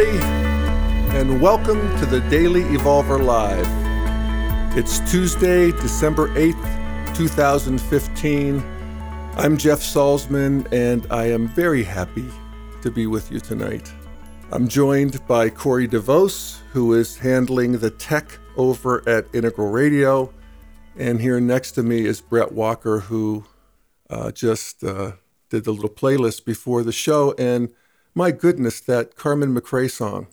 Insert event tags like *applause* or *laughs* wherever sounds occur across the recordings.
Everybody, and welcome to the Daily Evolver Live. It's Tuesday, December 8th, 2015. I'm Jeff Salzman, and I am very happy to be with you tonight. I'm joined by Corey DeVos, who is handling the tech over at Integral Radio. And here next to me is Brett Walker, who uh, just uh, did the little playlist before the show. And my goodness, that Carmen McRae song.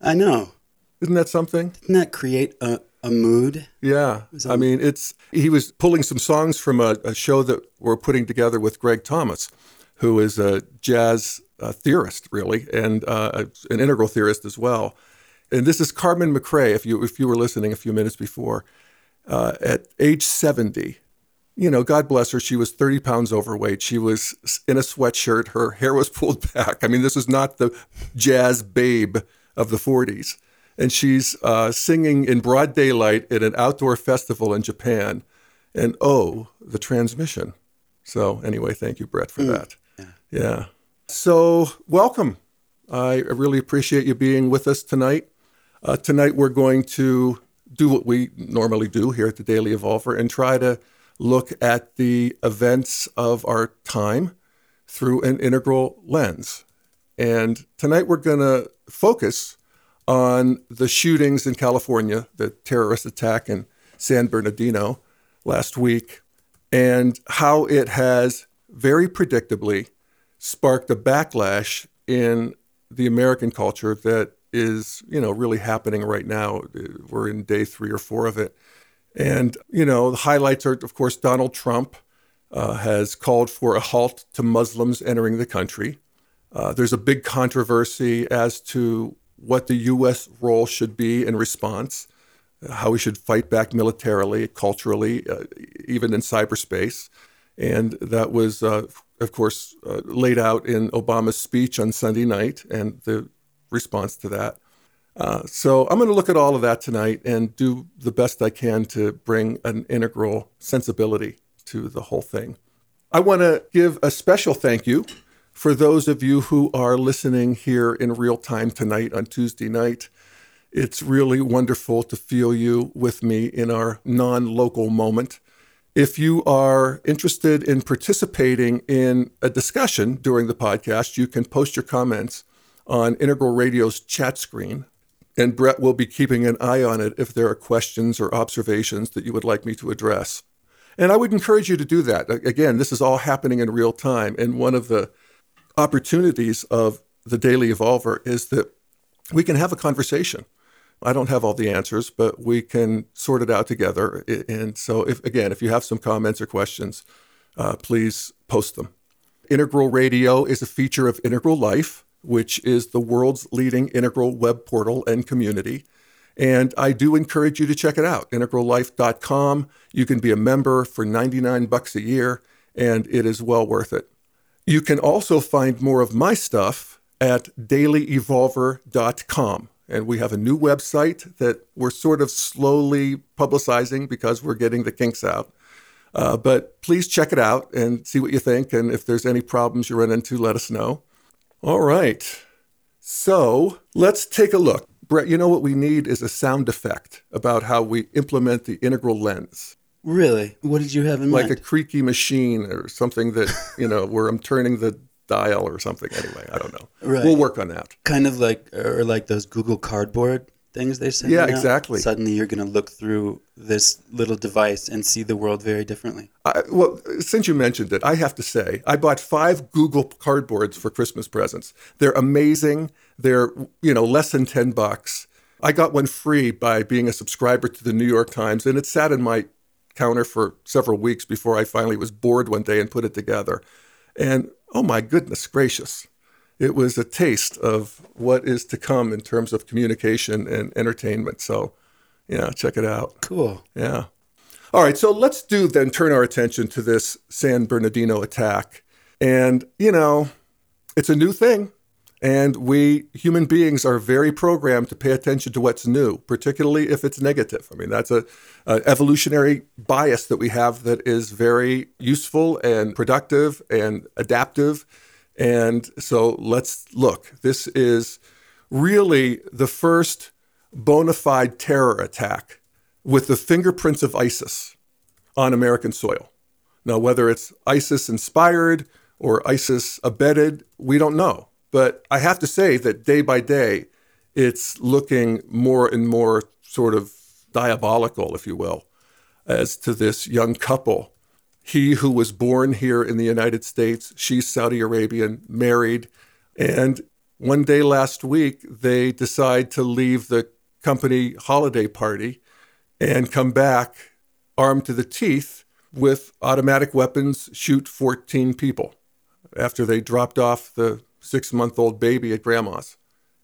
I know. Isn't that something? Didn't that create a, a mood? Yeah. I mean, it's he was pulling some songs from a, a, show that we're putting together with Greg Thomas, who is a jazz uh, theorist, really, and uh, an integral theorist as well. And this is Carmen McRae. If you if you were listening a few minutes before, uh, at age seventy, you know, God bless her, she was 30 pounds overweight. She was in a sweatshirt. Her hair was pulled *laughs* back. I mean, this is not the jazz babe of the 40s. And she's uh, singing in broad daylight at an outdoor festival in Japan. And oh, the transmission. So, anyway, thank you, Brett, for mm. that. Yeah. yeah. So, welcome. I really appreciate you being with us tonight. Uh, tonight, we're going to do what we normally do here at the Daily Evolver and try to look at the events of our time through an integral lens. And tonight we're going to focus on the shootings in California, the terrorist attack in San Bernardino last week, and how it has very predictably sparked a backlash in the American culture that is, you know, really happening right now. We're in day three or four of it. And, you know, the highlights are, of course, Donald Trump uh, has called for a halt to Muslims entering the country. Uh, there's a big controversy as to what the U.S. role should be in response, how we should fight back militarily, culturally, uh, even in cyberspace. And that was, uh, of course, uh, laid out in Obama's speech on Sunday night and the response to that. Uh, so I'm going to look at all of that tonight and do the best I can to bring an integral sensibility to the whole thing. I want to give a special thank you for those of you who are listening here in real time tonight on Tuesday night. It's really wonderful to feel you with me in our non local moment. If you are interested in participating in a discussion during the podcast, you can post your comments on Integral Radio's chat screen and Brett will be keeping an eye on it if there are questions or observations that you would like me to address. And I would encourage you to do that. Again, this is all happening in real time. And one of the opportunities of the Daily Evolver is that we can have a conversation. I don't have all the answers, but we can sort it out together. And so, if again, if you have some comments or questions, uh, please post them. Integral Radio is a feature of Integral Life which is the world's leading integral web portal and community. And I do encourage you to check it out, integrallife.com. You can be a member for 99 bucks a year, and it is well worth it. You can also find more of my stuff at dailyevolver.com. And we have a new website that we're sort of slowly publicizing because we're getting the kinks out. Uh, but please check it out and see what you think. And if there's any problems you run into, let us know. All right. So let's take a look. Brett, you know what we need is a sound effect about how we implement the integral lens. Really? What did you have in like mind? Like a creaky machine or something that, *laughs* you know, where I'm turning the dial or something anyway. I don't know. Right. We'll work on that. Kind of like or like those Google Cardboard things they say. Yeah, exactly. Suddenly you're going to look through this little device and see the world very differently. I, well, since you mentioned it, I have to say I bought five Google cardboards for Christmas presents. They're amazing. They're you know less than ten bucks. I got one free by being a subscriber to the New York Times, and it sat in my counter for several weeks before I finally was bored one day and put it together. And oh my goodness gracious, it was a taste of what is to come in terms of communication and entertainment. So, yeah, check it out. Cool. Yeah. All right, so let's do then turn our attention to this San Bernardino attack. And, you know, it's a new thing. And we human beings are very programmed to pay attention to what's new, particularly if it's negative. I mean, that's a, a, evolutionary bias that we have that is very useful and productive and adaptive And so let's look. This is really the first bona fide terror attack with the fingerprints of ISIS on American soil. Now, whether it's ISIS inspired or ISIS abetted, we don't know. But I have to say that day by day, it's looking more and more sort of diabolical, if you will, as to this young couple. He who was born here in the United States, she's Saudi Arabian, married. And one day last week, they decide to leave the company holiday party and come back armed to the teeth with automatic weapons, shoot 14 people after they dropped off the six month old baby at grandma's.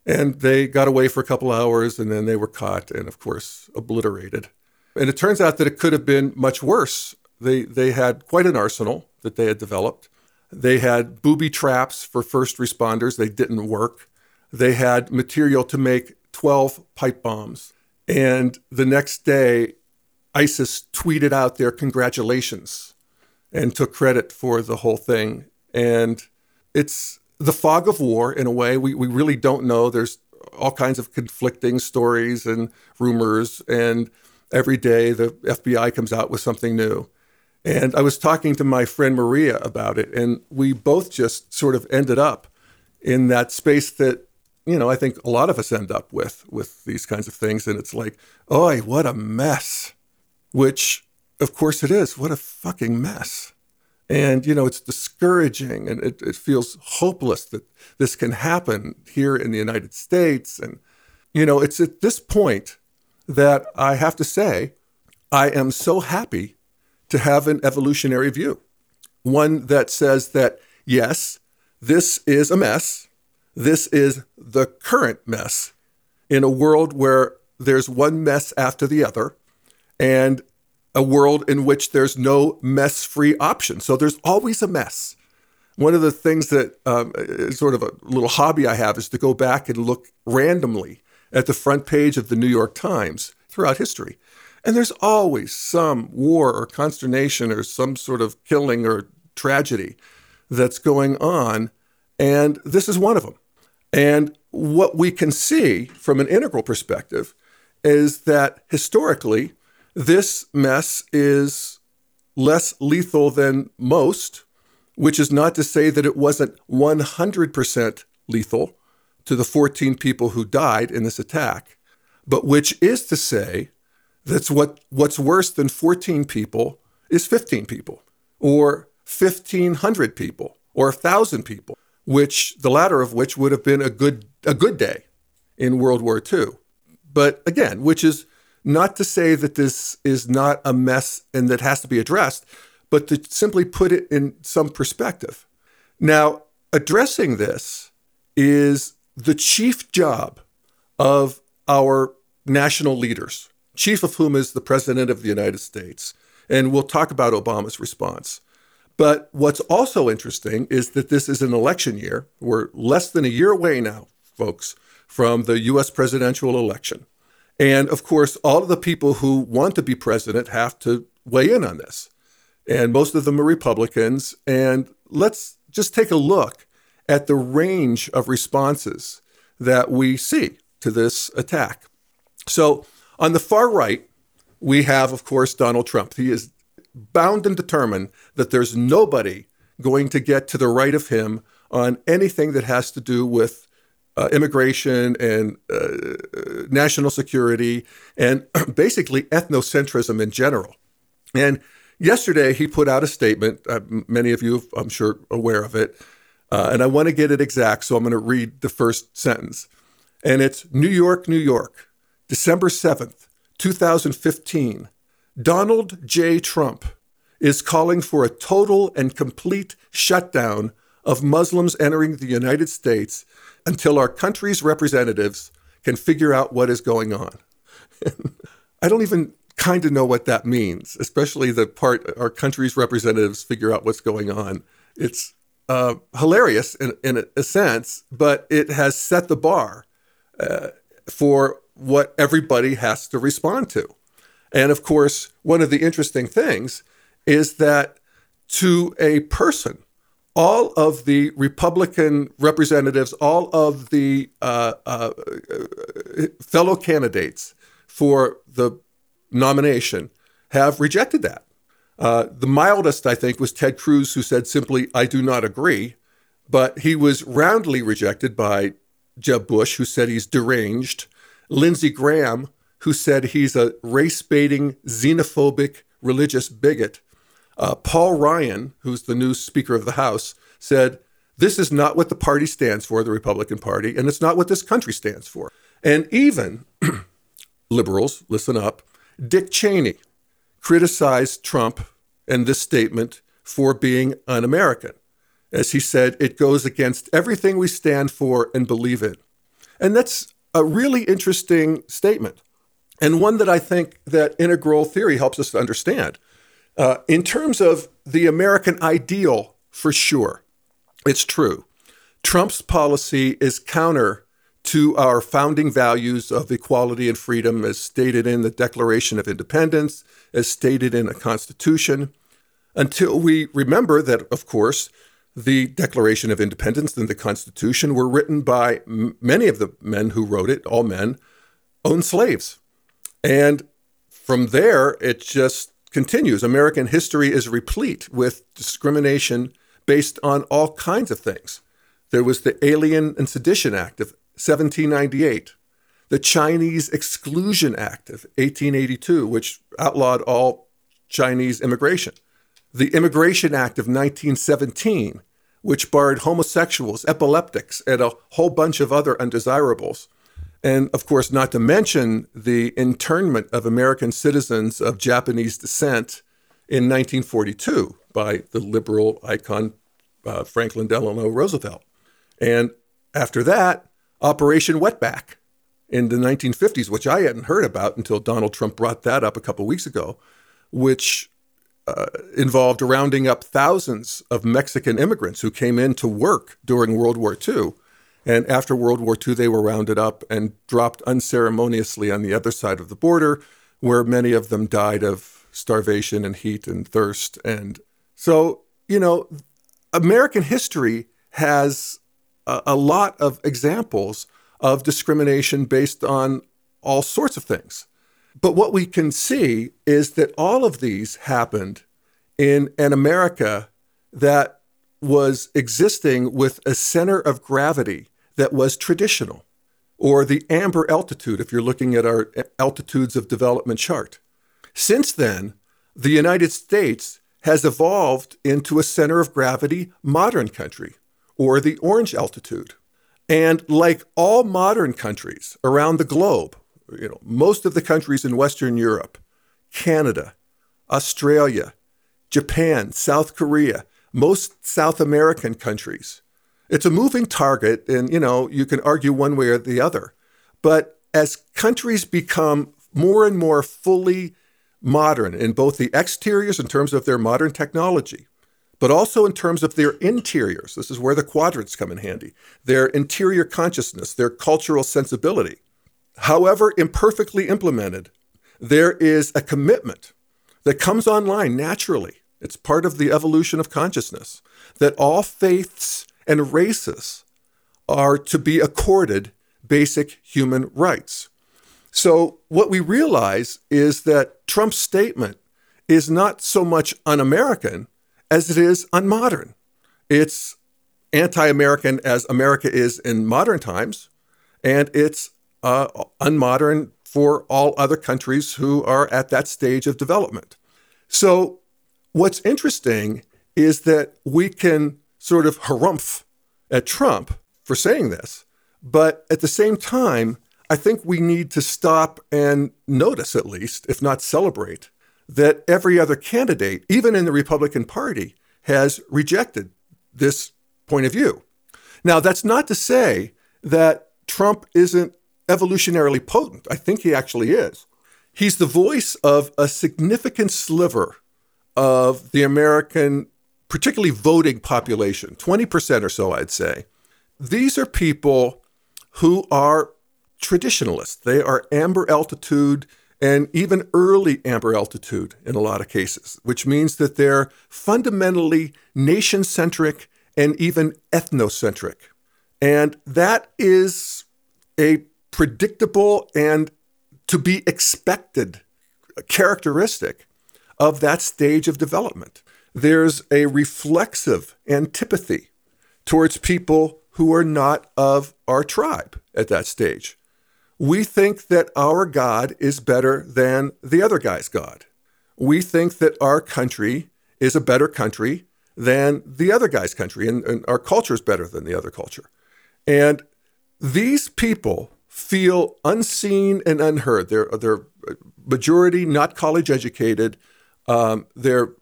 And they got away for a couple hours and then they were caught and, of course, obliterated. And it turns out that it could have been much worse. They, they had quite an arsenal that they had developed. They had booby traps for first responders, they didn't work. They had material to make 12 pipe bombs. And the next day, ISIS tweeted out their congratulations and took credit for the whole thing. And it's the fog of war in a way. We, we really don't know. There's all kinds of conflicting stories and rumors. And every day the FBI comes out with something new. And I was talking to my friend Maria about it, and we both just sort of ended up in that space that you know I think a lot of us end up with with these kinds of things, and it's like, oh, what a mess! Which, of course, it is. What a fucking mess! And, you know, it's discouraging and it, it feels hopeless that this can happen here in the United States. And, you know, it's at this point that I have to say, I am so happy to have an evolutionary view. One that says that, yes, this is a mess. This is the current mess in a world where there's one mess after the other. And a world in which there's no mess free option. So there's always a mess. One of the things that um, is sort of a little hobby I have is to go back and look randomly at the front page of the New York Times throughout history. And there's always some war or consternation or some sort of killing or tragedy that's going on. And this is one of them. And what we can see from an integral perspective is that historically, this mess is less lethal than most, which is not to say that it wasn't 100% lethal to the 14 people who died in this attack, but which is to say that's what, what's worse than 14 people is 15 people, or 1,500 people, or 1,000 people, which the latter of which would have been a good, a good day in World War II. But again, which is not to say that this is not a mess and that has to be addressed, but to simply put it in some perspective. Now, addressing this is the chief job of our national leaders, chief of whom is the President of the United States. And we'll talk about Obama's response. But what's also interesting is that this is an election year. We're less than a year away now, folks, from the US presidential election. And of course, all of the people who want to be president have to weigh in on this. And most of them are Republicans. And let's just take a look at the range of responses that we see to this attack. So, on the far right, we have, of course, Donald Trump. He is bound and determined that there's nobody going to get to the right of him on anything that has to do with uh, immigration and uh, national security and *clears throat* basically ethnocentrism in general. And yesterday he put out a statement. Uh, many of you, I'm sure, are aware of it. Uh, and I want to get it exact, so I'm going to read the first sentence. And it's New York, New York, December 7th, 2015. Donald J. Trump is calling for a total and complete shutdown of Muslims entering the United States until our country's representatives can figure out what is going on. *laughs* I don't even kind of know what that means, especially the part our country's representatives figure out what's going on. It's uh, hilarious in, in, a sense, but it has set the bar uh, for what everybody has to respond to. And of course, one of the interesting things is that to a person, all of the Republican representatives, all of the uh, uh, fellow candidates for the nomination have rejected that. Uh, the mildest, I think, was Ted Cruz, who said simply, I do not agree. But he was roundly rejected by Jeb Bush, who said he's deranged, Lindsey Graham, who said he's a race baiting, xenophobic, religious bigot. Uh, Paul Ryan, who's the new Speaker of the House, said, This is not what the party stands for, the Republican Party, and it's not what this country stands for. And even *clears throat* liberals, listen up, Dick Cheney criticized Trump and this statement for being un American. As he said, it goes against everything we stand for and believe in. And that's a really interesting statement and one that I think that integral theory helps us to understand. Uh, in terms of the American ideal, for sure, it's true. Trump's policy is counter to our founding values of equality and freedom, as stated in the Declaration of Independence, as stated in the Constitution, until we remember that, of course, the Declaration of Independence and the Constitution were written by m- many of the men who wrote it, all men, owned slaves. And from there, it just continues. American history is replete with discrimination based on all kinds of things. There was the Alien and Sedition Act of 1798, the Chinese Exclusion Act of 1882, which outlawed all Chinese immigration, the Immigration Act of 1917, which barred homosexuals, epileptics, and a whole bunch of other undesirables. And of course, not to mention the internment of American citizens of Japanese descent in 1942 by the liberal icon uh, Franklin Delano Roosevelt. And after that, Operation Wetback in the 1950s, which I hadn't heard about until Donald Trump brought that up a couple weeks ago, which uh, involved rounding up thousands of Mexican immigrants who came in to work during World War II. And after World War II, they were rounded up and dropped unceremoniously on the other side of the border, where many of them died of starvation and heat and thirst. And so, you know, American history has a, a lot of examples of discrimination based on all sorts of things. But what we can see is that all of these happened in an America that was existing with a center of gravity that was traditional, or the amber altitude, if you're looking at our altitudes of development chart. Since then, the United States has evolved into a center of gravity modern country, or the orange altitude. And like all modern countries around the globe, you know, most of the countries in Western Europe, Canada, Australia, Japan, South Korea, most South American countries. It's a moving target, and you know, you can argue one way or the other. But as countries become more and more fully modern in both the exteriors in terms of their modern technology, but also in terms of their interiors, this is where the quadrants come in handy, their interior consciousness, their cultural sensibility however imperfectly implemented, there is a commitment that comes online naturally. It's part of the evolution of consciousness that all faiths and races are to be accorded basic human rights. So, what we realize is that Trump's statement is not so much un American as it is unmodern. It's anti American as America is in modern times, and it's uh, unmodern for all other countries who are at that stage of development. So, what's interesting is that we can sort of harumph at Trump for saying this, but at the same time, I think we need to stop and notice, at least, if not celebrate, that every other candidate, even in the Republican Party, has rejected this point of view. Now, that's not to say that Trump isn't evolutionarily potent. I think he actually is. He's the voice of a significant sliver of the American, particularly voting population, 20% or so, I'd say. These are people who are traditionalists. They are amber altitude and even early amber altitude in a lot of cases, which means that they're fundamentally nation centric and even ethnocentric. And that is a predictable and to be expected characteristic of that stage of development. There's a reflexive antipathy towards people who are not of our tribe at that stage. We think that our God is better than the other guy's God. We think that our country is a better country than the other guy's country, and, and our culture is better than the other culture. And these people feel unseen and unheard. They're, they're majority not college educated. Um, they're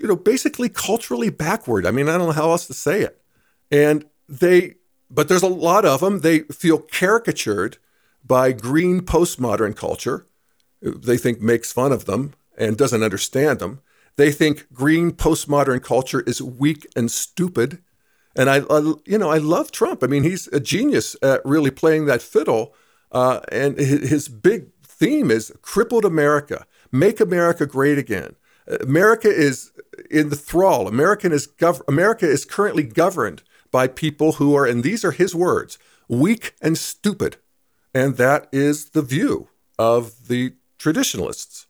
you know basically culturally backward. I mean, I don't know how else to say it. And they, but there's a lot of them. They feel caricatured by green postmodern culture. They think makes fun of them and doesn't understand them. They think green postmodern culture is weak and stupid. And I, I, you know, I love Trump. I mean, he's a genius at really playing that fiddle. Uh, and his big theme is crippled America, make America great again. America is in the thrall. American is gov- America is currently governed by people who are, and these are his words, weak and stupid. And that is the view of the traditionalists.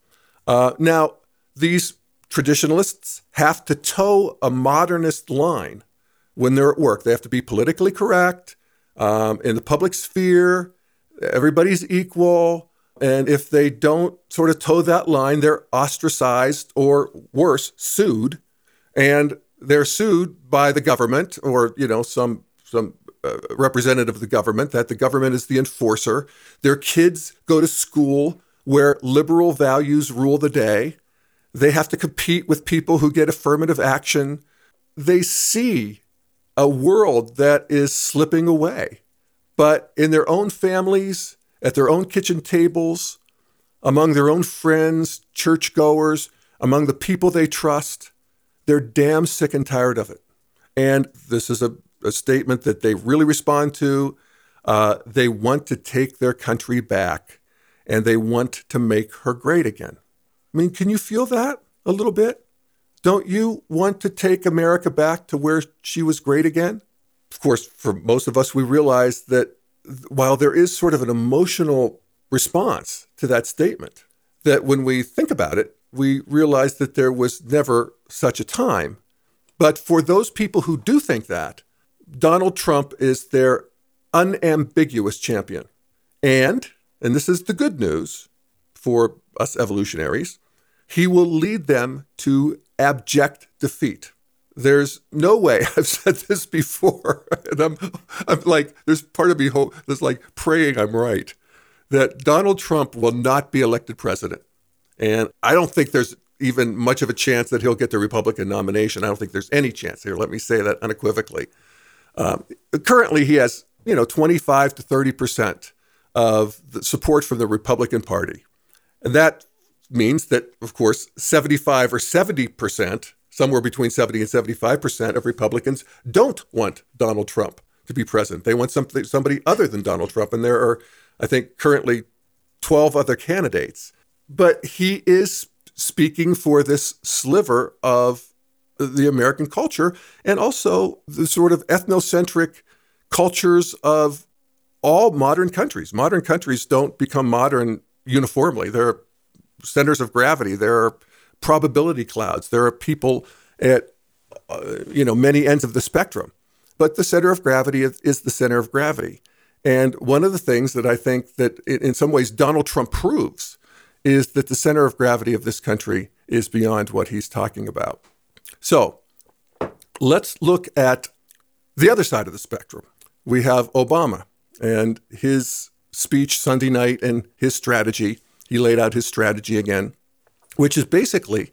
Uh, now, these traditionalists have to toe a modernist line when they're at work. They have to be politically correct um, in the public sphere. Everybody's equal. And if they don't sort of toe that line, they're ostracized or worse, sued. And they're sued by the government or, you know, some some uh, representative of the government that the government is the enforcer. Their kids go to school where liberal values rule the day. They have to compete with people who get affirmative action. They see a world that is slipping away. But in their own families, at their own kitchen tables, among their own friends, churchgoers, among the people they trust, they're damn sick and tired of it. And this is a, a statement that they really respond to. Uh, they want to take their country back and they want to make her great again. I mean, can you feel that a little bit? Don't you want to take America back to where she was great again? Of course, for most of us, we realize that while there is sort of an emotional response to that statement, that when we think about it, we realize that there was never such a time. But for those people who do think that, Donald Trump is their unambiguous champion. And, and this is the good news for us evolutionaries, he will lead them to abject defeat. There's no way *laughs* I've said this before, and I'm, I'm like, there's part of me hope that's like praying I'm right that Donald Trump will not be elected president, and I don't think there's even much of a chance that he'll get the Republican nomination. I don't think there's any chance here. Let me say that unequivocally. Um, currently, he has you know 25 to 30 percent of the support from the Republican Party, and that means that, of course, 75 or 70 percent somewhere between 70 and 75% of Republicans don't want Donald Trump to be president. They want something, somebody other than Donald Trump. And there are, I think, currently 12 other candidates. But he is speaking for this sliver of the American culture and also the sort of ethnocentric cultures of all modern countries. Modern countries don't become modern uniformly. There are centers of gravity. There are probability clouds. There are people at uh, you know many ends of the spectrum, but the center of gravity is, is, the center of gravity. And one of the things that I think that in some ways Donald Trump proves is that the center of gravity of this country is beyond what he's talking about. So let's look at the other side of the spectrum. We have Obama and his speech Sunday night and his strategy. He laid out his strategy again which is basically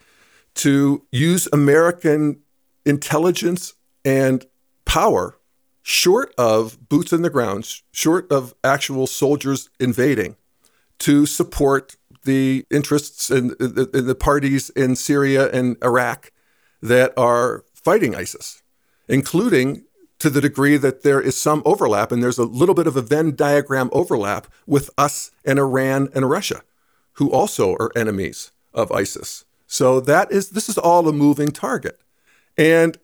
to use American intelligence and power short of boots in the ground, short of actual soldiers invading, to support the interests in, in, the parties in Syria and Iraq that are fighting ISIS, including to the degree that there is some overlap, and there's a little bit of a Venn diagram overlap with us and Iran and Russia, who also are enemies of ISIS. So that is this is all a moving target. And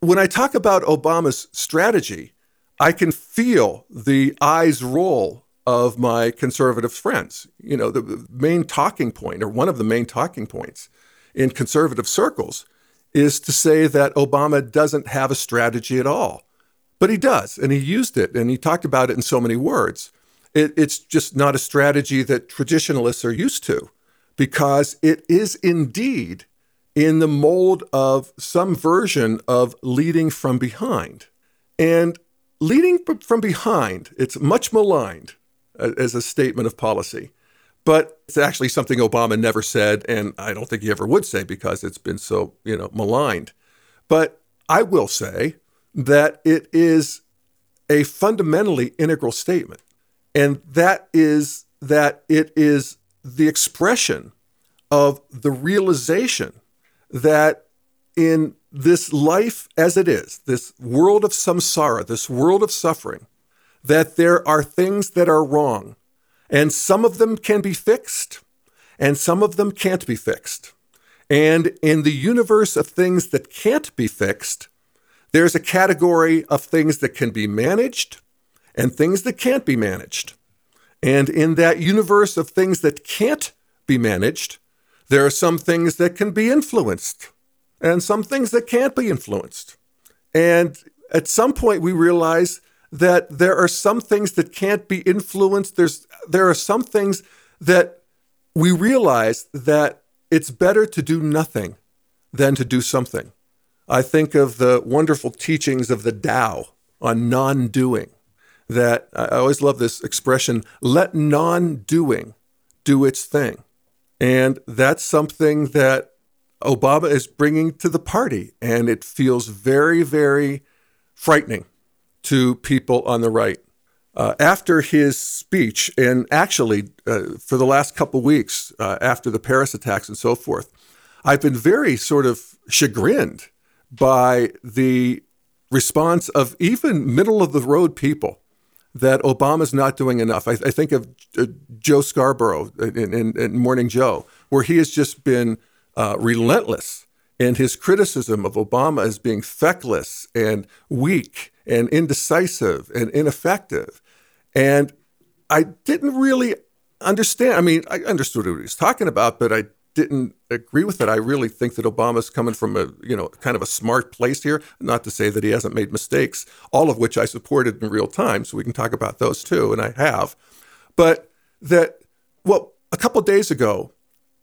when I talk about Obama's strategy, I can feel the eyes roll of my conservative friends. You know, the main talking point, or one of the main talking points in conservative circles, is to say that Obama doesn't have a strategy at all. But he does, and he used it, and he talked about it in so many words. It, it's just not a strategy that traditionalists are used to because it is indeed in the mold of some version of leading from behind. And leading from behind, it's much maligned uh, as a statement of policy. But it's actually something Obama never said, and I don't think he ever would say because it's been so, you know, maligned. But I will say that it is a fundamentally integral statement. And that is that it is the expression of the realization that in this life as it is, this world of samsara, this world of suffering, that there are things that are wrong, and some of them can be fixed, and some of them can't be fixed. And in the universe of things that can't be fixed, there's a category of things that can be managed and things that can't be managed. And in that universe of things that can't be managed, there are some things that can be influenced and some things that can't be influenced. And at some point, we realize that there are some things that can't be influenced. There's there are some things that we realize that it's better to do nothing than to do something. I think of the wonderful teachings of the Tao on non-doing. That I always love this expression, let non-doing do its thing. And that's something that Obama is bringing to the party. And it feels very, very frightening to people on the right. Uh, after his speech, and actually uh, for the last couple weeks uh, after the Paris attacks and so forth, I've been very sort of chagrined by the response of even middle of the road people that Obama's not doing enough. I, I think of uh, Joe Scarborough in, in, in, Morning Joe, where he has just been uh, relentless in his criticism of Obama as being feckless and weak and indecisive and ineffective. And I didn't really understand. I mean, I understood what he was talking about, but I didn't agree with it. I really think that Obama's coming from a, you know, kind of a smart place here. Not to say that he hasn't made mistakes, all of which I supported in real time. So we can talk about those too, and I have. But that, well, a couple days ago,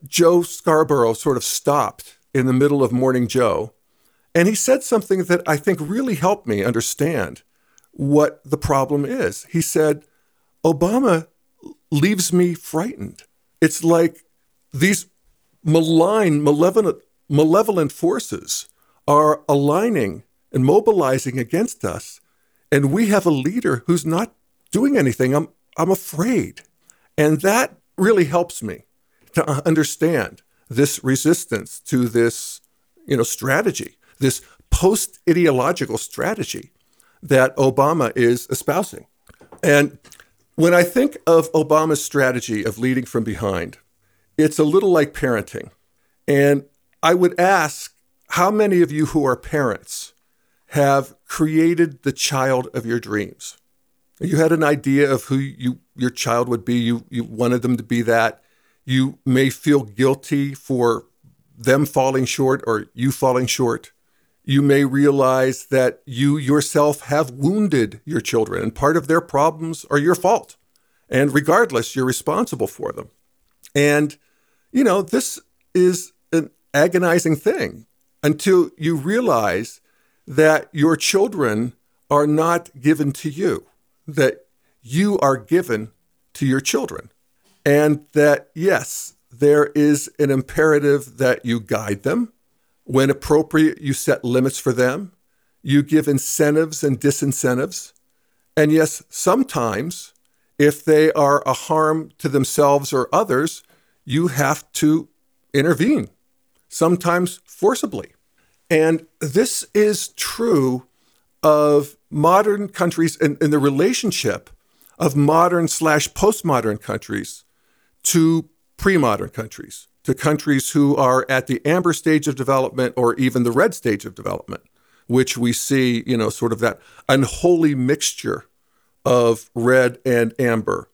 Joe Scarborough sort of stopped in the middle of Morning Joe and he said something that I think really helped me understand what the problem is. He said, Obama leaves me frightened. It's like these malign, malevolent, malevolent forces are aligning and mobilizing against us, and we have a leader who's not doing anything. I'm, I'm afraid. And that really helps me to understand this resistance to this you know, strategy this post ideological strategy that Obama is espousing. And when I think of Obama's strategy of leading from behind, it's a little like parenting. And I would ask how many of you who are parents have created the child of your dreams? You had an idea of who you, your child would be, you, you wanted them to be that. You may feel guilty for them falling short or you falling short you may realize that you yourself have wounded your children, and part of their problems are your fault. And regardless, you're responsible for them. And, you know, this is an agonizing thing until you realize that your children are not given to you, that you are given to your children. And that, yes, there is an imperative that you guide them, when appropriate, you set limits for them. You give incentives and disincentives. And yes, sometimes, if they are a harm to themselves or others, you have to intervene, sometimes forcibly. And this is true of modern countries and, and the relationship of modern slash postmodern countries to pre modern countries to countries who are at the amber stage of development or even the red stage of development. which we see, you know, sort of that unholy mixture of red and amber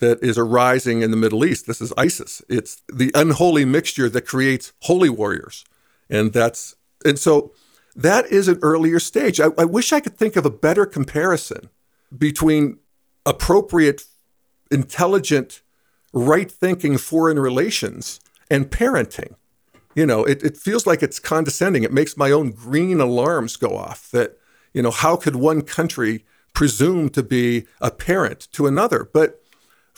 that is arising in the Middle East. This is ISIS. It's the unholy mixture that creates holy warriors. And that's, and so that is an earlier stage. I, I wish I could think of a better comparison between appropriate, intelligent, right thinking foreign relations and parenting. You know, it, it feels like it's condescending. It makes my own green alarms go off that, you know, how could one country presume to be a parent to another? But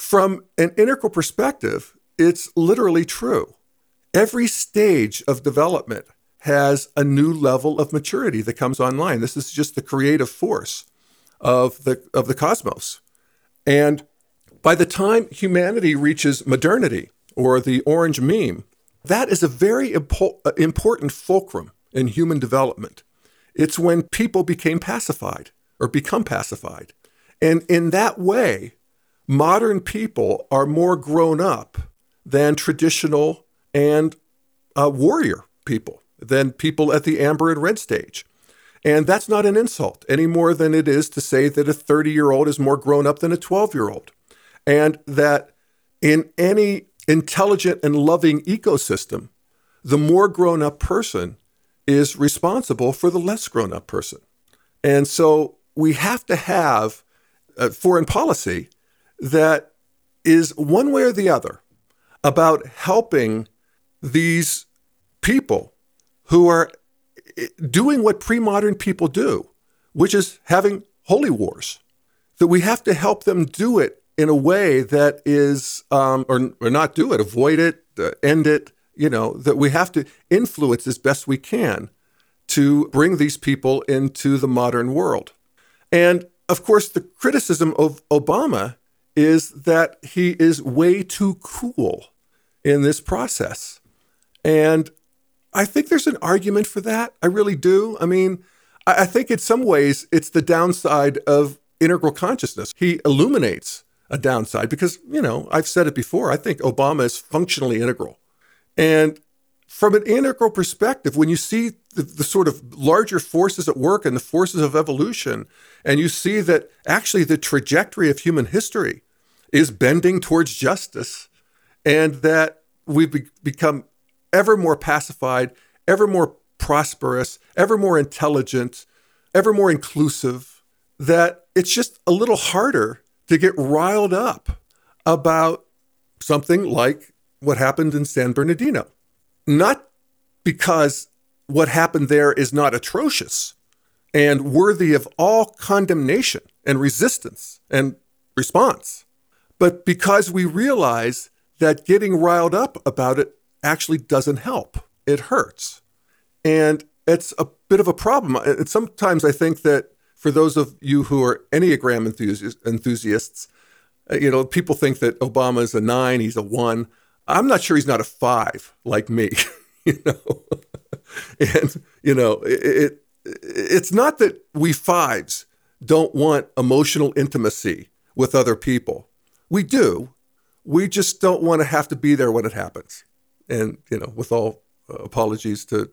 from an integral perspective, it's literally true. Every stage of development has a new level of maturity that comes online. This is just the creative force of the of the cosmos. And by the time humanity reaches modernity or the orange meme, that is a very impo- important fulcrum in human development. It's when people became pacified or become pacified. And in that way, modern people are more grown up than traditional and uh, warrior people, than people at the amber and red stage. And that's not an insult any more than it is to say that a 30 year old is more grown up than a 12 year old. And that in any intelligent and loving ecosystem, the more grown up person is responsible for the less grown up person. And so we have to have a foreign policy that is one way or the other about helping these people who are doing what pre modern people do, which is having holy wars. That we have to help them do it in a way that is, um, or, or not do it, avoid it, uh, end it, you know, that we have to influence as best we can to bring these people into the modern world. And of course, the criticism of Obama is that he is way too cool in this process. And I think there's an argument for that. I really do. I mean, I think in some ways it's the downside of integral consciousness. He illuminates a downside because, you know, I've said it before, I think Obama is functionally integral. And from an integral perspective, when you see the, the, sort of larger forces at work and the forces of evolution, and you see that actually the trajectory of human history is bending towards justice, and that we've be- become ever more pacified, ever more prosperous, ever more intelligent, ever more inclusive, that it's just a little harder to get riled up about something like what happened in San Bernardino. Not because what happened there is not atrocious and worthy of all condemnation and resistance and response, but because we realize that getting riled up about it actually doesn't help. It hurts. And it's a bit of a problem. And sometimes I think that for those of you who are Enneagram enthusiasts, uh, you know, people think that Obama is a nine, he's a one. I'm not sure he's not a five like me, *laughs* you know. and you know, it, it it's not that we fives don't want emotional intimacy with other people. We do. We just don't want to have to be there when it happens. And, you know, with all uh, apologies to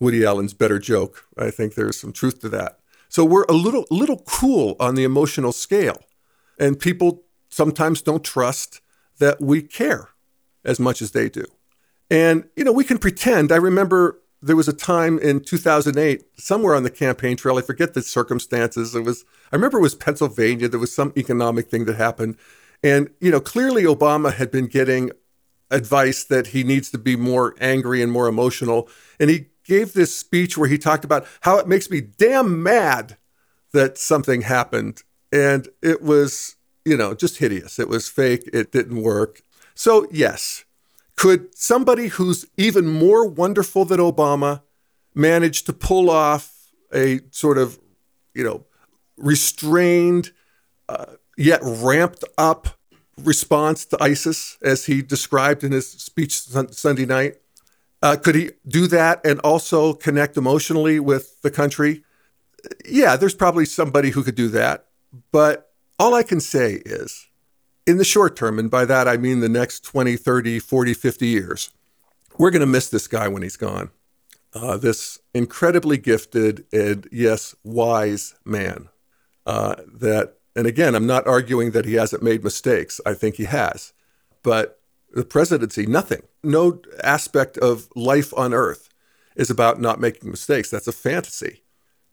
Woody Allen's better joke, I think there's some truth to that. So we're a little little cool on the emotional scale. And people sometimes don't trust that we care as much as they do. And, you know, we can pretend. I remember there was a time in 2008, somewhere on the campaign trail, I forget the circumstances. It was, I remember it was Pennsylvania. There was some economic thing that happened. And, you know, clearly Obama had been getting advice that he needs to be more angry and more emotional. And he gave this speech where he talked about how it makes me damn mad that something happened. And it was, you know, just hideous. It was fake. It didn't work. So, yes, could somebody who's even more wonderful than Obama manage to pull off a sort of, you know, restrained, uh, yet ramped up response to ISIS, as he described in his speech Sunday night? Uh, could he do that and also connect emotionally with the country? Yeah, there's probably somebody who could do that. But all I can say is, in the short term, and by that I mean the next 20, 30, 40, 50 years, we're going to miss this guy when he's gone. uh, this incredibly gifted and, yes, wise man. Uh, that, and again, I'm not arguing that he hasn't made mistakes. I think he has. But the presidency, nothing, no aspect of life on earth is about not making mistakes. That's a fantasy.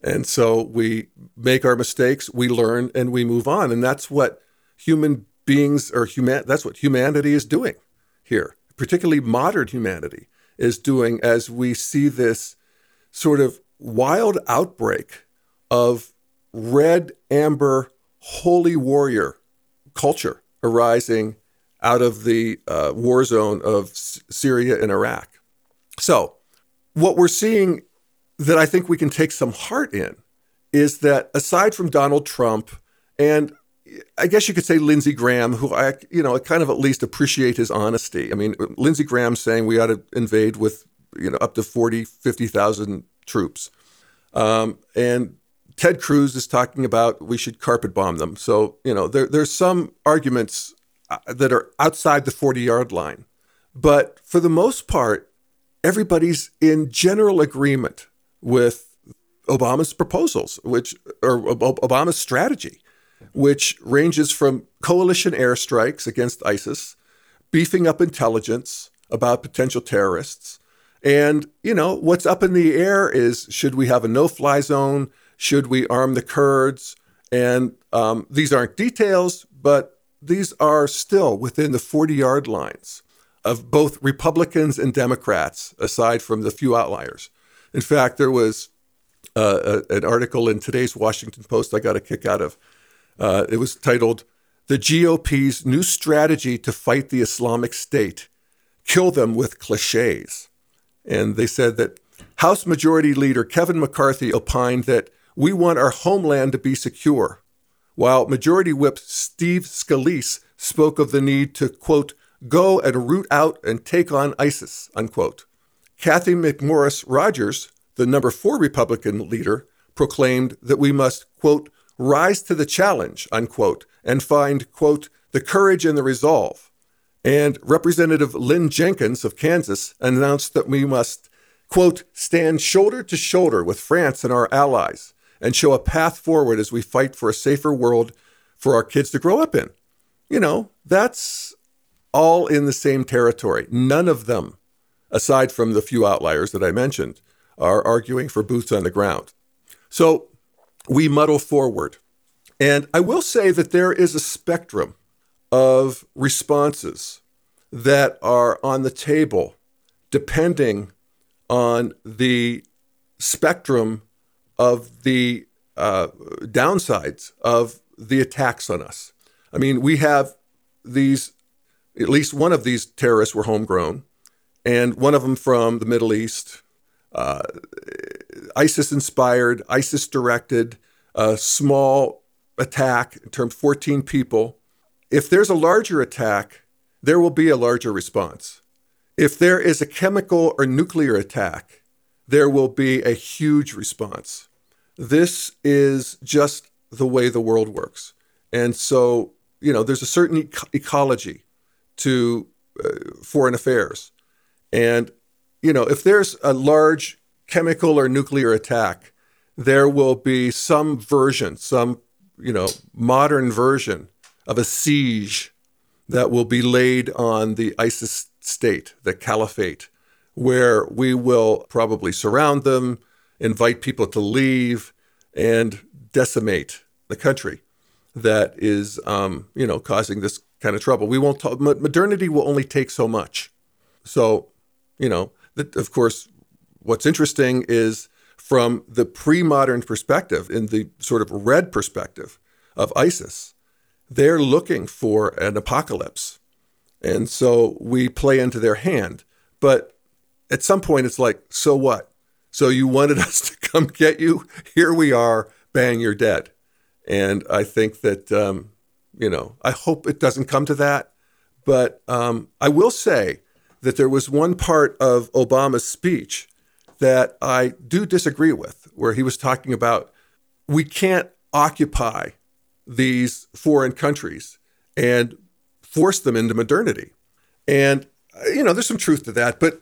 And so we make our mistakes, we learn, and we move on. And that's what human beings or human that's what humanity is doing here, particularly modern humanity is doing as we see this sort of wild outbreak of red amber holy warrior culture arising out of the uh, war zone of S- Syria and Iraq. So, what we're seeing that I think we can take some heart in is that aside from Donald Trump and I guess you could say Lindsey Graham, who I, you know, I kind of at least appreciate his honesty. I mean, Lindsey Graham saying we ought to invade with, you know, up to 40, 50,000 troops. Um, and Ted Cruz is talking about we should carpet bomb them. So, you know, there, there's some arguments uh, that are outside the 40 yard line. But for the most part, everybody's in general agreement with Obama's proposals, which or Obama's strategy, which ranges from coalition airstrikes against ISIS, beefing up intelligence about potential terrorists, and you know what's up in the air is should we have a no-fly zone? Should we arm the Kurds? And um, these aren't details, but these are still within the 40-yard lines of both Republicans and Democrats, aside from the few outliers. In fact, there was uh, a, an article in today's Washington Post I got a kick out of. Uh, it was titled The GOP's New Strategy to Fight the Islamic State Kill Them with Cliches. And they said that House Majority Leader Kevin McCarthy opined that we want our homeland to be secure, while Majority Whip Steve Scalise spoke of the need to, quote, go and root out and take on ISIS, unquote. Cathy McMorris Rodgers, the number four Republican leader, proclaimed that we must, quote, rise to the challenge, unquote, and find, quote, the courage and the resolve. And Representative Lynn Jenkins of Kansas announced that we must, quote, stand shoulder to shoulder with France and our allies and show a path forward as we fight for a safer world for our kids to grow up in. You know, that's all in the same territory. None of them, aside from the few outliers that I mentioned, are arguing for boots on the ground. So we muddle forward. And I will say that there is a spectrum of responses that are on the table depending on the spectrum of the uh, downsides of the attacks on us. I mean, we have these at least one of these terrorists were homegrown, and one of them from the Middle East, uh, ISIS inspired, ISIS directed, a small attack in terms of 14 people. If there's a larger attack, there will be a larger response. If there is a chemical or nuclear attack, there will be a huge response. This is just the way the world works. And so, you know, there's a certain ecology to uh, foreign affairs. And, you know, if there's a large chemical or nuclear attack, there will be some version, some, you know, modern version of a siege that will be laid on the ISIS state, the caliphate, where we will probably surround them, invite people to leave, and decimate the country that is, um, you know, causing this kind of trouble. We won't talk, modernity will only take so much. So, you know, that, of course, what's interesting is from the pre modern perspective, in the sort of red perspective of ISIS, they're looking for an apocalypse. And so we play into their hand. But at some point, it's like, so what? So you wanted *laughs* us to come get you? Here we are, bang, you're dead. And I think that um, you know, I hope it doesn't come to that. But um, I will say that there was one part of Obama's speech that I do disagree with, where he was talking about we can't occupy these foreign countries and force them into modernity. And, you know, there's some truth to that, but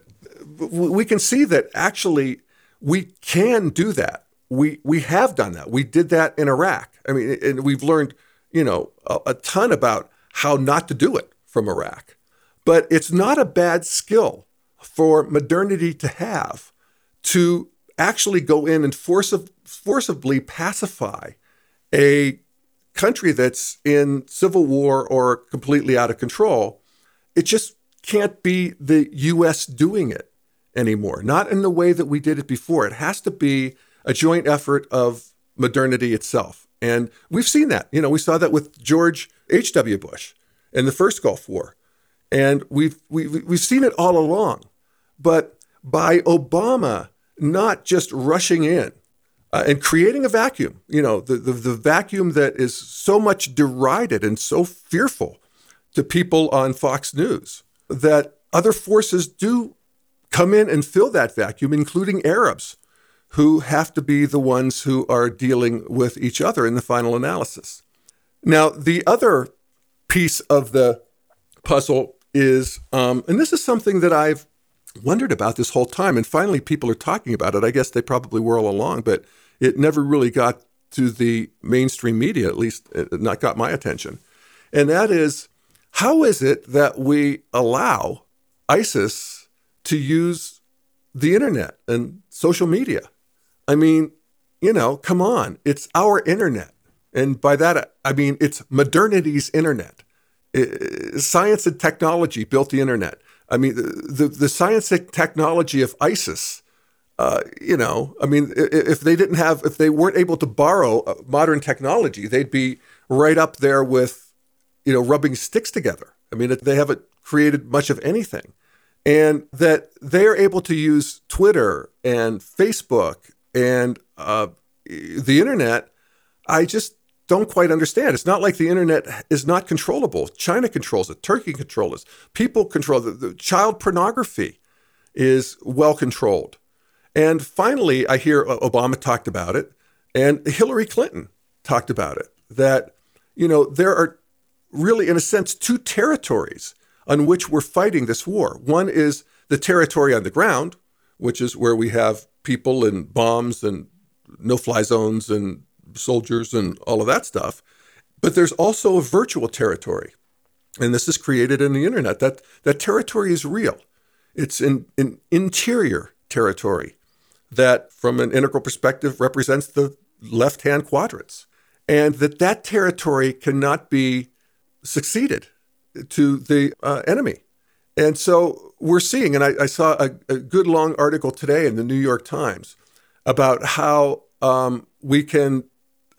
we can see that actually we can do that. We we have done that. We did that in Iraq. I mean, and we've learned, you know, a, a ton about how not to do it from Iraq. But it's not a bad skill for modernity to have to actually go in and forcibly pacify a country that's in civil war or completely out of control. It just can't be the US doing it anymore, not in the way that we did it before. It has to be a joint effort of modernity itself. And we've seen that. You know, we saw that with George H.W. Bush in the first Gulf War. And we've, we've, we've seen it all along. But by Obama not just rushing in uh, and creating a vacuum, you know, the, the, the vacuum that is so much derided and so fearful to people on Fox News, that other forces do come in and fill that vacuum, including Arabs, who have to be the ones who are dealing with each other in the final analysis. Now, the other piece of the puzzle is, um, and this is something that I've wondered about this whole time, and finally people are talking about it. I guess they probably were all along, but it never really got to the mainstream media, at least it not got my attention. And that is, how is it that we allow ISIS to use the internet and social media? I mean, you know, come on, it's our internet. And by that, I mean, it's modernity's internet. Uh, science and technology built the internet. I mean, the, the science technology of ISIS, uh, you know, I mean, if they didn't have, if they weren't able to borrow uh, modern technology, they'd be right up there with, you know, rubbing sticks together. I mean, they haven't created much of anything. And that they're able to use Twitter and Facebook and uh, the internet, I just don't quite understand. It's not like the internet is not controllable. China controls it, Turkey controls it, people control it. The child pornography is well controlled. And finally, I hear Obama talked about it, and Hillary Clinton talked about it. That you know there are really, in a sense, two territories on which we're fighting this war. One is the territory on the ground, which is where we have people and bombs and no-fly zones and soldiers and all of that stuff. But there's also a virtual territory. And this is created in the internet. That, that territory is real. It's an, an interior territory that, from an integral perspective, represents the left hand quadrants. And that that territory cannot be succeeded to the uh, enemy. And so we're seeing, and I, I saw a, a, good long article today in the New York Times about how um, we can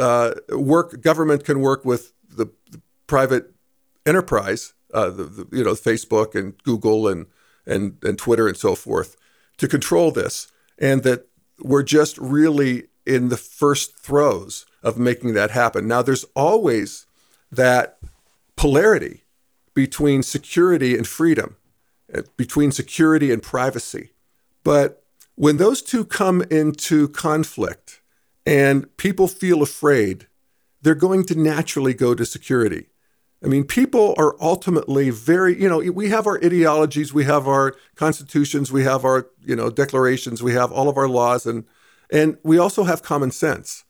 uh, work government can work with the, the private enterprise, uh, the, the, you know Facebook and Google and and and Twitter and so forth to control this, and that we're just really in the first throes of making that happen. Now, there's always that polarity between security and freedom, uh, between security and privacy. But when those two come into conflict, and people feel afraid, they're going to naturally go to security. I mean, people are ultimately very, you know, we have our ideologies, we have our constitutions, we have our, you know, declarations, we have all of our laws, and and we also have common sense.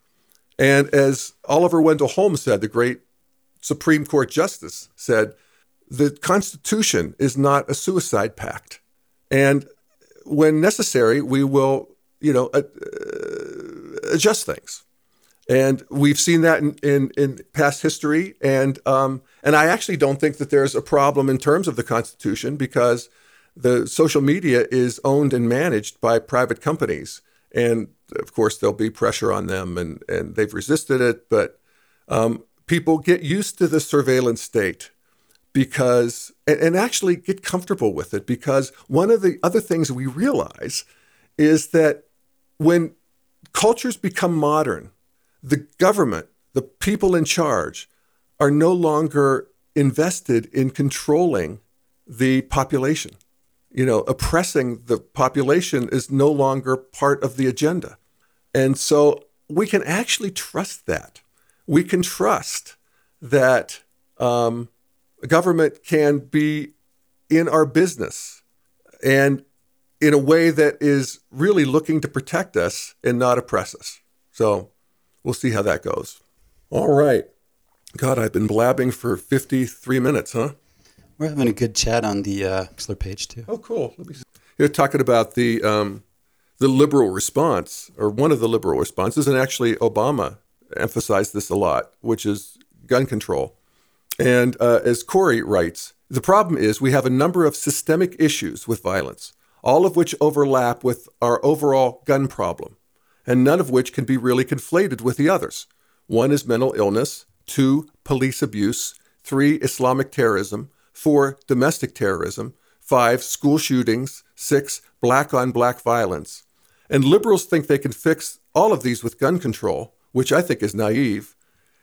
And as Oliver Wendell Holmes said, the great Supreme Court justice said, the Constitution is not a suicide pact. And when necessary, we will, you know, uh, adjust things. And we've seen that in, in, in past history. And, um, and I actually don't think that there's a problem in terms of the Constitution because the social media is owned and managed by private companies. And of course, there'll be pressure on them, and, and they've resisted it. But um, people get used to the surveillance state because, and, and actually get comfortable with it because one of the other things we realize is that when cultures become modern, the government, the people in charge, are no longer invested in controlling the population. You know, oppressing the population is no longer part of the agenda. And so we can actually trust that. We can trust that um, government can be in our business and in a way that is really looking to protect us and not oppress us. So we'll see how that goes. All right. God, I've been blabbing for 53 minutes, huh? We're having a good chat on the uh, page too. Oh, cool. Let me see. You're talking about the um, the liberal response, or one of the liberal responses, and actually Obama emphasized this a lot, which is gun control. And uh, as Corey writes, the problem is we have a number of systemic issues with violence, all of which overlap with our overall gun problem, and none of which can be really conflated with the others. One is mental illness, two, police abuse, three, Islamic terrorism, four, domestic terrorism, five, school shootings, six, black on black violence. And liberals think they can fix all of these with gun control, which I think is naive.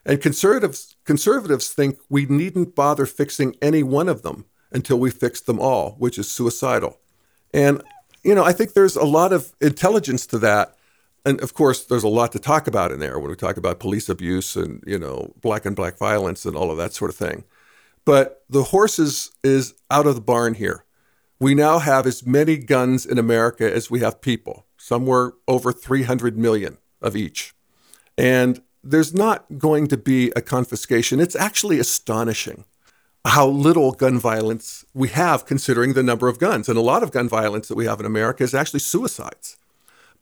And conservatives, conservatives think we needn't bother fixing any one of them until we fix them all, which is suicidal. And, you know, I think there's a lot of intelligence to that. And of course, there's a lot to talk about in there when we talk about police abuse and, you know, black and black violence and all of that sort of thing. But the horse is, is out of the barn here. We now have as many guns in America as we have people, somewhere over 300 million of each. And there's not going to be a confiscation. It's actually astonishing how little gun violence we have considering the number of guns. And a lot of gun violence that we have in America is actually suicides.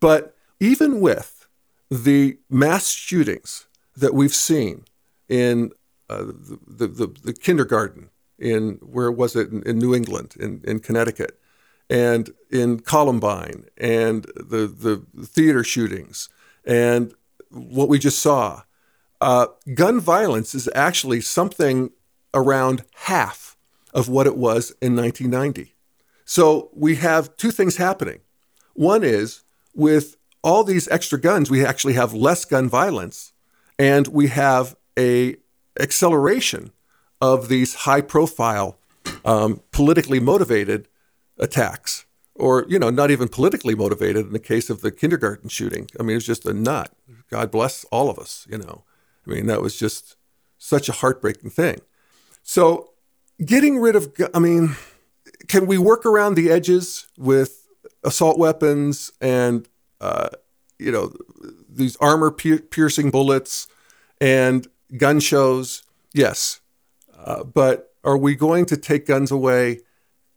But even with the mass shootings that we've seen in uh, the, the, the, kindergarten, in where was it, in, in New England, in, in Connecticut, and in Columbine, and the, the theater shootings, and what we just saw, uh, gun violence is actually something around half of what it was in 1990. So we have two things happening. One is with all these extra guns, we actually have less gun violence, and we have a acceleration of these high-profile, um, politically motivated attacks or you know not even politically motivated in the case of the kindergarten shooting i mean it was just a nut god bless all of us you know i mean that was just such a heartbreaking thing so getting rid of i mean can we work around the edges with assault weapons and uh, you know these armor piercing bullets and gun shows yes uh, but are we going to take guns away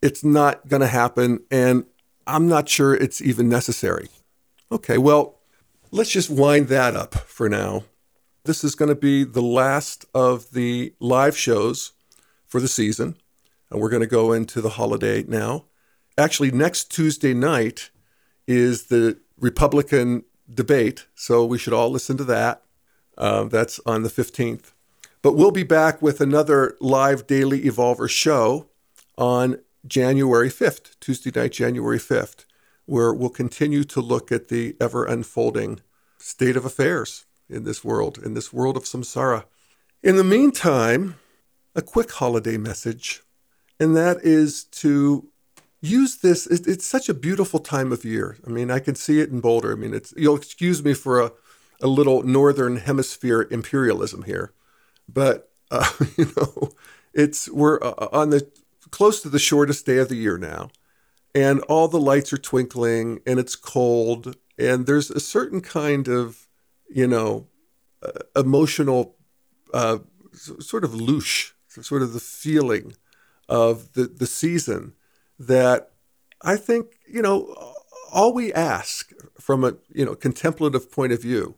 it's not going to happen, and I'm not sure it's even necessary. Okay, well, let's just wind that up for now. This is going to be the last of the live shows for the season, and we're going to go into the holiday now. Actually, next Tuesday night is the Republican debate, so we should all listen to that. Uh, that's on the 15th. But we'll be back with another live Daily Evolver show on January 5th, Tuesday night, January 5th, where we'll continue to look at the ever unfolding state of affairs in this world, in this world of samsara. In the meantime, a quick holiday message, and that is to use this. It's such a beautiful time of year. I mean, I can see it in Boulder. I mean, it's you'll excuse me for a, a little northern hemisphere imperialism here, but uh, *laughs* you know, it's we're uh, on the close to the shortest day of the year now, and all the lights are twinkling, and it's cold, and there's a certain kind of, you know, uh, emotional, uh, sort of louche, sort of the feeling of the, the season that I think, you know, all we ask from a, you know, contemplative point of view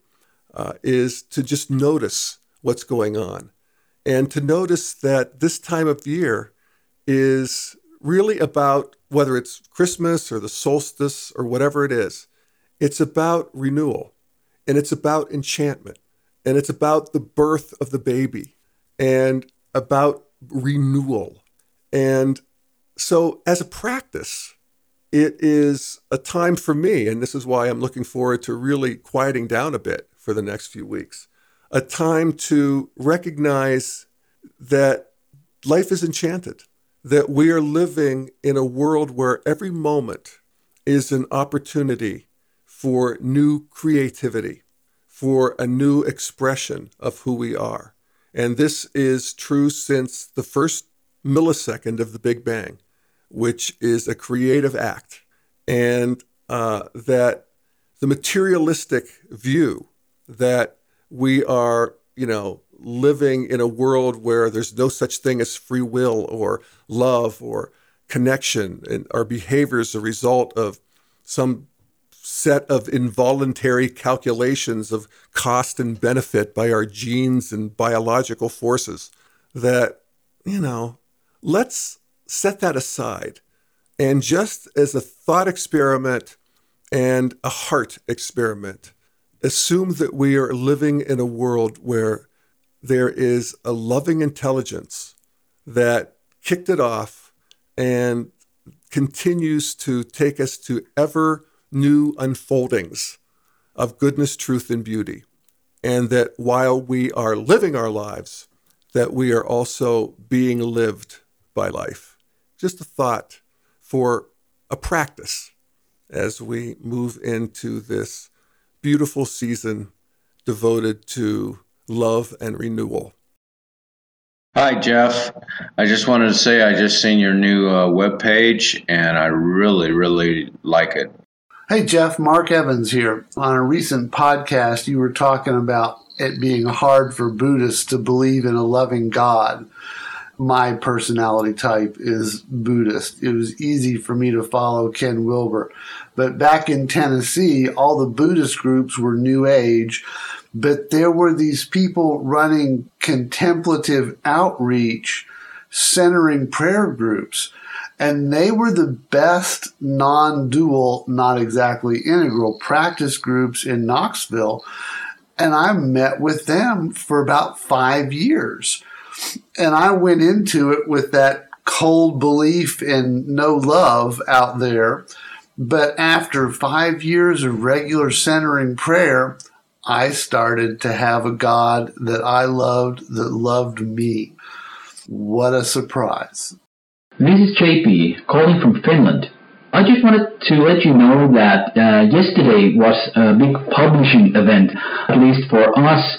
uh, is to just notice what's going on. And to notice that this time of year is really about whether it's Christmas or the solstice or whatever it is, it's about renewal and it's about enchantment and it's about the birth of the baby. And about renewal. And so, as a practice, it is a time for me, and this is why I'm looking forward to really quieting down a bit for the next few weeks, a time to recognize that life is enchanted that we are living in a world where every moment is an opportunity for new creativity, for a new expression of who we are. And this is true since the first millisecond of the Big Bang, which is a creative act. and uh, that the materialistic view that we are, you know, living in a world where there's no such thing as free will or love or connection, and our behavior is a result of some set of involuntary calculations of cost and benefit by our genes and biological forces that, you know, let's set that aside. And just as a thought experiment and a heart experiment, assume that we are living in a world where there is a loving intelligence that kicked it off and continues to take us to ever new unfoldings of goodness, truth, and beauty. And that while we are living our lives, that we are also being lived by life. Just a thought for a practice as we move into this beautiful season devoted to love and renewal. Hi, Jeff. I just wanted to say I just seen your new uh, web page and I really, really like it. Hey, Jeff, Mark Evans here. On a recent podcast, you were talking about it being hard for Buddhists to believe in a loving God. My personality type is Buddhist. It was easy for me to follow Ken Wilber. But back in Tennessee, all the Buddhist groups were New Age, but there were these people running contemplative outreach centering prayer groups and they were the best non-dual, not exactly integral practice groups in Knoxville. And I met with them for about five years. And I went into it with that cold belief in no love out there. But after five years of regular centering prayer, I started to have a God that I loved that loved me. What a surprise. This is JP calling from Finland. I just wanted to let you know that uh, yesterday was a big publishing event, at least for us.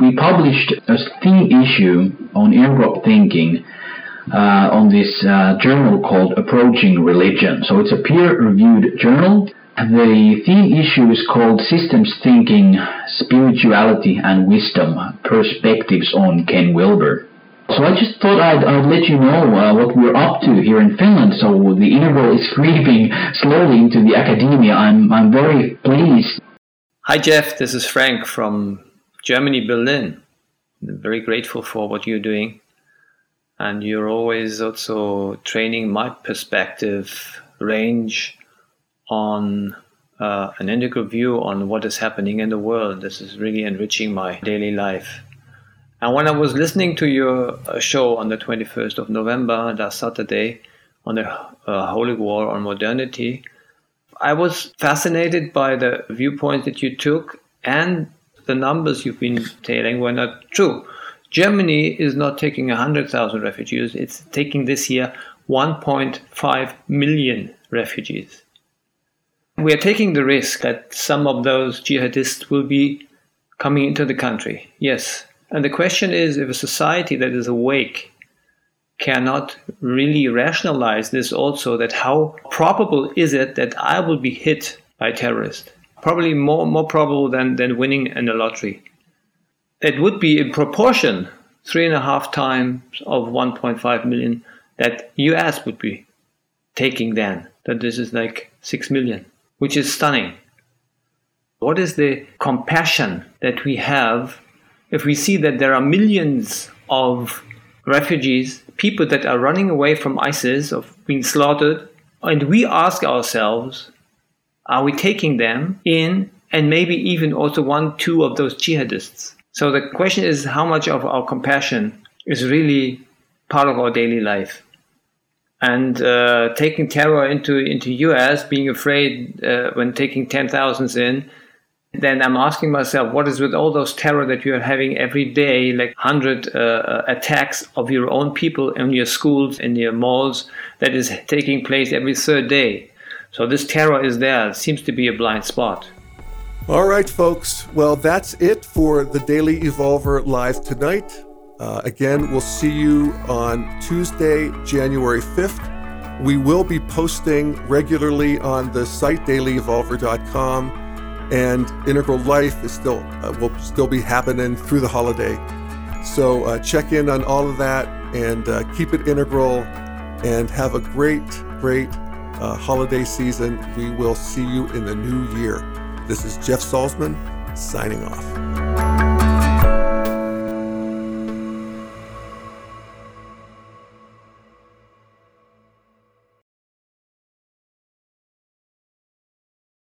We published a theme issue on airdrop thinking uh, on this uh, journal called Approaching Religion. So it's a peer-reviewed journal. The theme issue is called Systems Thinking, Spirituality and Wisdom, Perspectives on Ken Wilber. So I just thought I'd, I'd let you know uh, what we're up to here in Finland. So the integral is *laughs* creeping slowly into the academia. I'm, I'm very pleased. Hi, Jeff. This is Frank from Germany, Berlin. I'm very grateful for what you're doing. And you're always also training my perspective range on uh, an integral view on what is happening in the world. This is really enriching my daily life. And when I was listening to your uh, show on the 21st of November, that Saturday, on the uh, Holy War on Modernity, I was fascinated by the viewpoint that you took and the numbers you've been telling were not true. Germany is not taking 100,000 refugees, it's taking this year 1.5 million refugees. We are taking the risk that some of those jihadists will be coming into the country. Yes, and the question is if a society that is awake cannot really rationalize this also, that how probable is it that I will be hit by terrorists? Probably more, more probable than, than winning in the lottery. It would be in proportion three and a half times of 1.5 million that US would be taking then. That this is like 6 million, which is stunning. What is the compassion that we have if we see that there are millions of refugees, people that are running away from ISIS, of being slaughtered, and we ask ourselves, are we taking them in and maybe even also one, two of those jihadists? So the question is how much of our compassion is really part of our daily life? And uh, taking terror into into US, being afraid uh, when taking ten thousands in, then I'm asking myself, what is with all those terror that you are having every day, like 100 uh, uh, attacks of your own people in your schools, in your malls, that is taking place every third day? So this terror is there. It seems to be a blind spot. All right, folks. Well, that's it for the Daily Evolver Live tonight. Uh, again, we'll see you on Tuesday, January 5th We will be posting regularly on the site dailyevolver.com, and Integral Life is still uh, will still be happening through the holiday. So uh, check in on all of that and uh, keep it integral, and have a great, great uh, holiday season. We will see you in the new year. This is Jeff Salzman signing off.